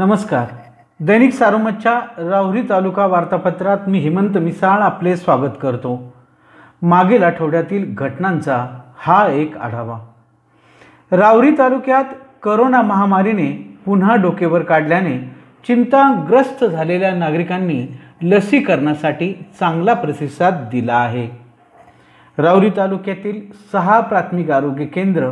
नमस्कार. दैनिक सारोमतच्या राहुरी तालुका वार्तापत्रात मी हेमंत मिसाळ आपले स्वागत करतो. मागील आठवड्यातील घटनांचा हा एक आढावा. राहुरी तालुक्यात करोना महामारीने पुन्हा डोकेवर काढल्याने चिंताग्रस्त झालेल्या नागरिकांनी लसीकरणासाठी चांगला प्रतिसाद दिला आहे. राहुरी तालुक्यातील सहा प्राथमिक आरोग्य केंद्र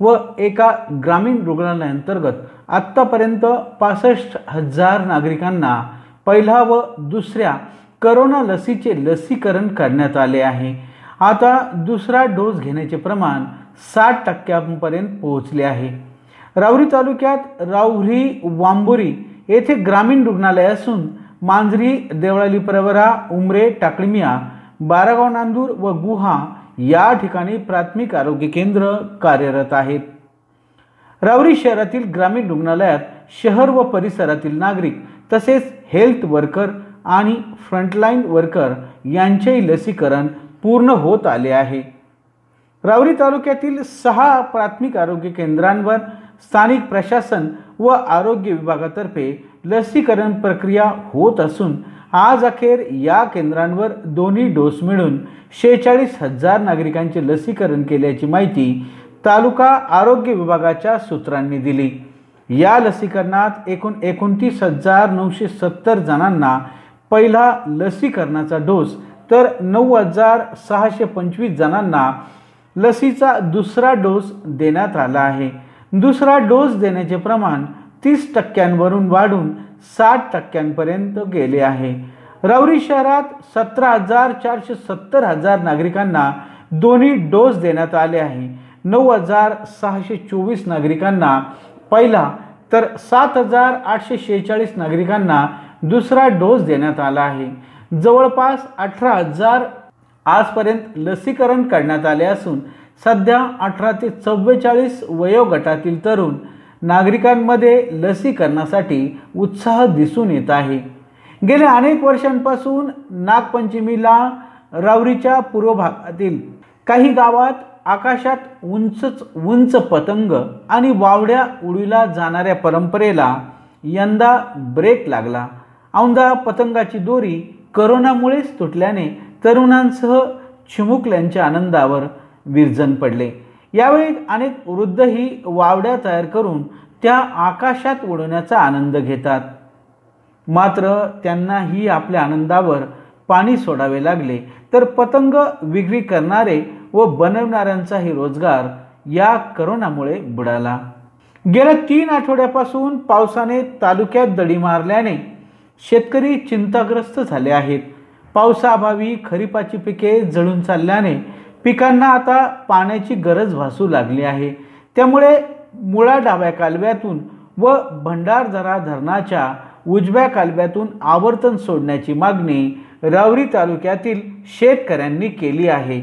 व एका ग्रामीण रुग्णालयांतर्गत आत्तापर्यंत पासष्ट हजार नागरिकांना पहिला व दुसऱ्या करोना लसीचे लसीकरण करण्यात आले आहे. आता दुसरा डोस घेण्याचे प्रमाण साठ टक्क्यांपर्यंत पोहोचले आहे. राऊरी तालुक्यात राऊरी वांबोरी येथे ग्रामीण रुग्णालय असून मांजरी देवळाली परवरा उमरे टाकळमिया बारागाव नांदूर व गुहा या ठिकाणी प्राथमिक आरोग्य केंद्र कार्यरत आहेत रावरी शहरातील ग्रामीण रुग्णालयात शहर व परिसरातील नागरिक तसेच हेल्थ वर्कर आणि फ्रंटलाईन वर्कर यांचेही लसीकरण पूर्ण होत आले आहे. रावरी तालुक्यातील सहा प्राथमिक आरोग्य केंद्रांवर स्थानिक प्रशासन व आरोग्य विभागातर्फे लसीकरण प्रक्रिया होत असून आज अखेर या केंद्रांवर दोन्ही डोस मिळून शेहेचाळीस हजार नागरिकांचे लसीकरण केल्याची माहिती तालुका आरोग्य विभागाच्या सूत्रांनी दिली. या लसीकरणात एकूण एकोणतीस हजार नऊशे सत्तर जणांना पहिला लसीकरणाचा डोस तर नऊ हजार सहाशे पंचवीस जणांना लसीचा दुसरा डोस देण्यात आला आहे. दुसरा डोस देण्याचे प्रमाण तीस टक्क्यांवरून वाढून साठ टक्क्यांपर्यंत गेले आहे. रावरी शहरात सतरा हजार चारशे सत्तर हजार नागरिकांना दोन्ही डोस देण्यात आले आहे. नऊ हजार सहाशे चोवीस नागरिकांना पहिला तर सात हजार आठशे शेहेचाळीस नागरिकांना दुसरा डोस देण्यात आला आहे. जवळपास अठरा हजार आजपर्यंत लसीकरण करण्यात आले असून सध्या अठरा ते चव्वेचाळीस वयोगटातील तरुण नागरिकांमध्ये लसीकरणासाठी उत्साह दिसून येत आहे. गेल्या अनेक वर्षांपासून नागपंचमीला रावरीच्या पूर्व भागातील काही गावात आकाशात उंचच उंच पतंग आणि वावड्या उडीला जाणाऱ्या परंपरेला यंदा ब्रेक लागला. औंदा पतंगाची दोरी करोनामुळेच तुटल्याने तरुणांसह चिमुकल्यांच्या आनंदावर विरजन पडले. यावेळी अनेक वृद्धही वावड्या तयार करून त्या आकाशात उडवण्याचा आनंद घेतात. मात्र त्यांना ही आपल्या आनंदावर पाणी सोडावे लागले तर पतंग विक्री करणारे व बनवणाऱ्यांचाही रोजगार या करोनामुळे बुडाला. गेल्या तीन आठवड्यापासून पावसाने तालुक्यात दडी मारल्याने शेतकरी चिंताग्रस्त झाले आहेत. पावसाअभावी खरीपाची पिके जळून चालल्याने पिकांना आता पाण्याची गरज भासू लागली आहे. त्यामुळे मुळा डाव्या कालव्यातून व भंडारदरा धरणाच्या उजव्या कालव्यातून आवर्तन सोडण्याची मागणी रावरी तालुक्यातील शेतकऱ्यांनी केली आहे.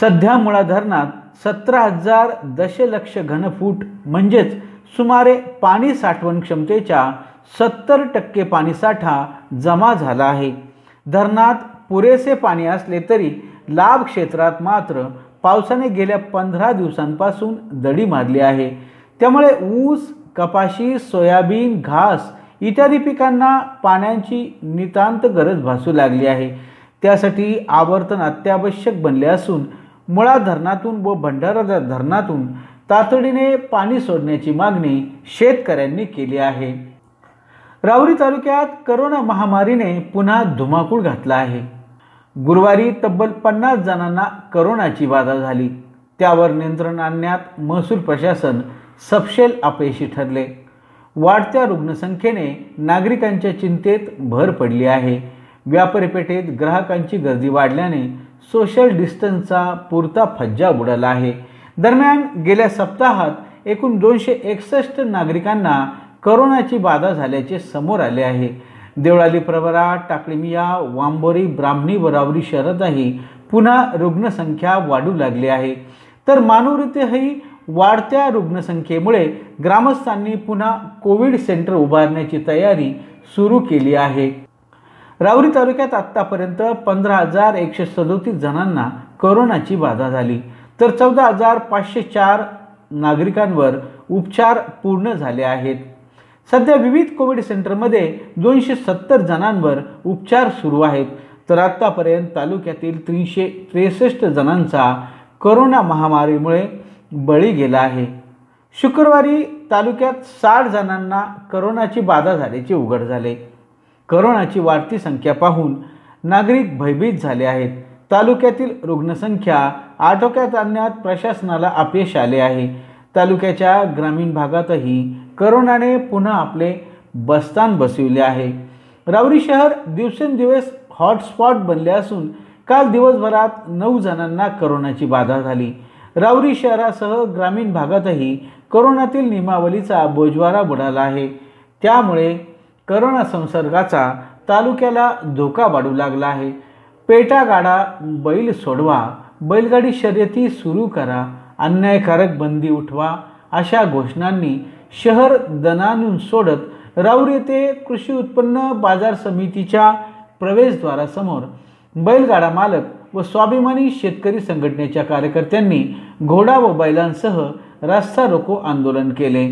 सध्या मुळा धरणात सतरा हजार दशलक्ष घनफूट म्हणजेच सुमारे पाणी साठवण क्षमतेच्या सत्तर टक्के पाणीसाठा जमा झाला आहे. धरणात पुरेसे पाणी असले तरी लाभ क्षेत्रात मात्र पावसाने गेल्या पंधरा दिवसांपासून दडी मारली आहे. त्यामुळे ऊस कपाशी सोयाबीन घास इत्यादी पिकांना पाण्याची नितांत गरज भासू लागली आहे. त्यासाठी आवर्तन अत्यावश्यक बनले असून मुळा धरणातून व भंडारा धरणातून तातडीने पाणी सोडण्याची मागणी शेतकऱ्यांनी केली आहे. रावरी तालुक्यात करोना महामारीने पुन्हा धुमाकूळ घातला आहे. गुरुवारी तब्बल पन्नास जणांना करोनाची बाधा झाली. त्यावर नियंत्रण आणण्यात महसूल प्रशासन सपशेल अपयशी ठरले. वाढत्या रुग्णसंख्येने नागरिकांच्या चिंतेत भर पडली आहे. व्यापारपेठेत ग्राहकांची गर्दी वाढल्याने सोशल डिस्टन्सचा पुरता फज्जा बुडाला आहे. दरम्यान गेल्या सप्ताहात एकूण दोनशे एकसष्ट नागरिकांना करोनाची बाधा झाल्याचे समोर आले आहे. देवळाली प्रवरा टाकळीमिया वांबोरी ब्राह्मणी व रावरी शहरातही पुन्हा रुग्णसंख्या वाढू लागली आहे. तर मानूर वाढत्या रुग्णसंख्येमुळे ग्रामस्थांनी पुन्हा कोविड सेंटर उभारण्याची तयारी सुरू केली आहे. रावरी तालुक्यात आत्तापर्यंत पंधरा हजार एकशे सदोतीस जणांना करोनाची बाधा झाली. तर चौदा हजार पाचशे चार नागरिकांवर उपचार पूर्ण झाले आहेत. सध्या विविध कोविड सेंटरमध्ये दोनशे सत्तर जणांवर उपचार सुरू आहेत. तर आत्तापर्यंत तालुक्यातील तीनशे त्रेसष्ट जणांचा करोना महामारीमुळे बळी गेला आहे. शुक्रवारी तालुक्यात साठ जणांना करोनाची बाधा झाल्याचे उघड झाले. करोनाची वाढती संख्या पाहून नागरिक भयभीत झाले आहेत. तालुक्यातील रुग्णसंख्या आटोक्यात आणण्यात प्रशासनाला अपयश आले आहे. तालुक्याच्या ग्रामीण भागातही करोनाने पुन्हा आपले बस्तान बसविले आहे. रावरी शहर दिवसेंदिवस हॉटस्पॉट बनले असून काल दिवसभरात नऊ जणांना करोनाची बाधा झाली. रावरी शहरासह ग्रामीण भागातही करोनातील नियमावलीचा बोजवारा बुडाला आहे. त्यामुळे करोना संसर्गाचा तालुक्याला धोका वाढू लागला आहे. पेटा गाडा बैल सोडवा बैलगाडी शर्यती सुरू करा अन्यायकारक बंदी उठवा अशा घोषणांनी शहर दनानून सोडत राऊर येथे कृषी उत्पन्न बाजार समितीच्या प्रवेशद्वारासमोर बैलगाडा मालक व स्वाभिमानी शेतकरी संघटनेच्या कार्यकर्त्यांनी घोडा व बैलांसह रास्ता रोको आंदोलन केले.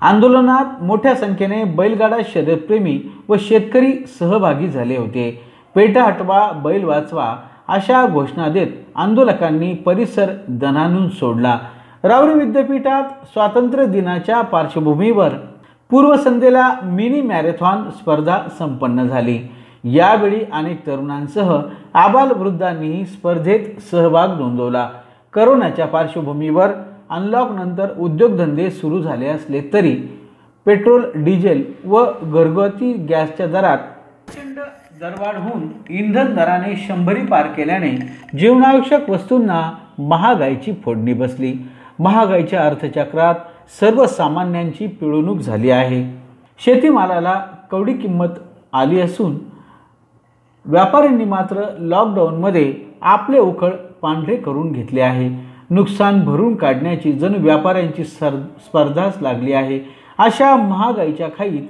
आंदोलनात मोठ्या संख्येने बैलगाडा शर्यतप्रेमी व शेतकरी सहभागी झाले होते. पेटा हटवा बैल वाचवा अशा घोषणा देत आंदोलकांनी परिसर दणानून सोडला. रावरी विद्यापीठात स्वातंत्र्य दिनाच्या पार्श्वभूमीवर पूर्वसंध्येला मिनी मॅरेथॉन स्पर्धा संपन्न झाली. यावेळी अनेक तरुणांसह आबालवृद्धांनीही स्पर्धेत सहभाग नोंदवला. करोनाच्या पार्श्वभूमीवर अनलॉक नंतर उद्योगधंदे सुरू झाले असले तरी पेट्रोल डिझेल व घरगुती गॅसच्या दरात प्रचंड दरवाढ होऊन इंधन दराने शंभरी पार केल्याने जीवनावश्यक वस्तूंना महागाईची फोडणी बसली. महागाईच्या अर्थचक्रात सर्वसामान्यांची पिळवणूक झाली आहे. शेतीमालाला कवडी किंमत आली असून व्यापाऱ्यांनी मात्र लॉकडाऊनमध्ये आपले उखळ पांढरे करून घेतले आहे. नुकसान भरून काढण्याची जणू व्यापाऱ्यांची सर स्पर्धाच लागली आहे. अशा महागाईच्या खाईत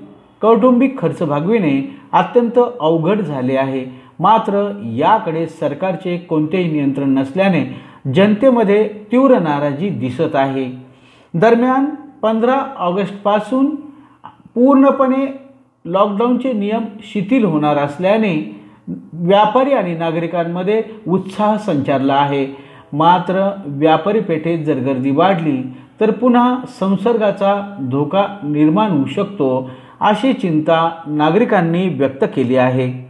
कौटुंबिक खर्च भागविणे अत्यंत अवघड झाले आहे. मात्र याकडे सरकारचे कोणतेही नियंत्रण नसल्याने जनतेमध्ये तीव्र नाराजी दिसत आहे. दरम्यान पंधरा ऑगस्टपासून पूर्णपणे लॉकडाऊनचे नियम शिथिल होणार असल्याने व्यापारी आणि नागरिकांमध्ये उत्साह संचारला आहे. मात्र व्यापारी पेठेत जर गर्दी वाढली तर पुन्हा संसर्गाचा धोका निर्माण होऊ शकतो अशी चिंता नागरिकांनी व्यक्त केली आहे.